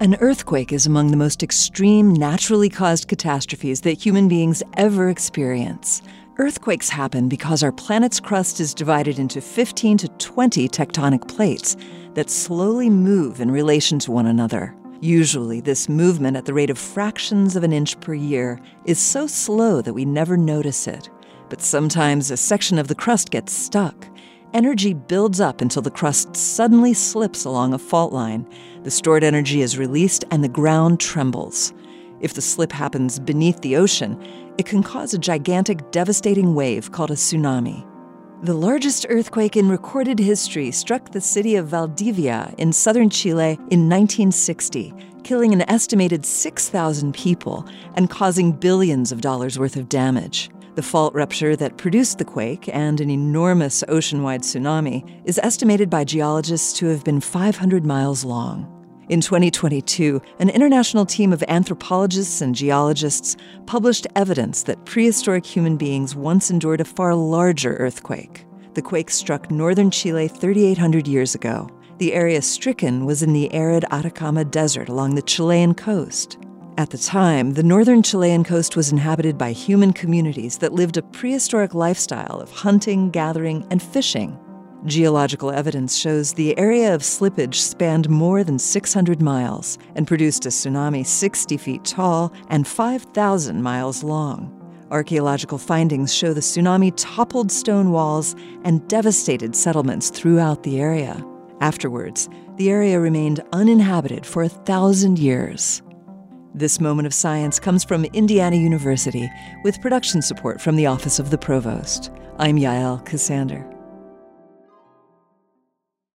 An earthquake is among the most extreme naturally caused catastrophes that human beings ever experience. Earthquakes happen because our planet's crust is divided into 15 to 20 tectonic plates that slowly move in relation to one another. Usually, this movement at the rate of fractions of an inch per year is so slow that we never notice it. But sometimes a section of the crust gets stuck. Energy builds up until the crust suddenly slips along a fault line. The stored energy is released and the ground trembles. If the slip happens beneath the ocean, it can cause a gigantic, devastating wave called a tsunami. The largest earthquake in recorded history struck the city of Valdivia in southern Chile in 1960, killing an estimated 6,000 people and causing billions of dollars worth of damage. The fault rupture that produced the quake and an enormous ocean wide tsunami is estimated by geologists to have been 500 miles long. In 2022, an international team of anthropologists and geologists published evidence that prehistoric human beings once endured a far larger earthquake. The quake struck northern Chile 3,800 years ago. The area stricken was in the arid Atacama Desert along the Chilean coast. At the time, the northern Chilean coast was inhabited by human communities that lived a prehistoric lifestyle of hunting, gathering, and fishing. Geological evidence shows the area of slippage spanned more than 600 miles and produced a tsunami 60 feet tall and 5,000 miles long. Archaeological findings show the tsunami toppled stone walls and devastated settlements throughout the area. Afterwards, the area remained uninhabited for a thousand years. This moment of science comes from Indiana University with production support from the Office of the Provost. I'm Yael Ksander.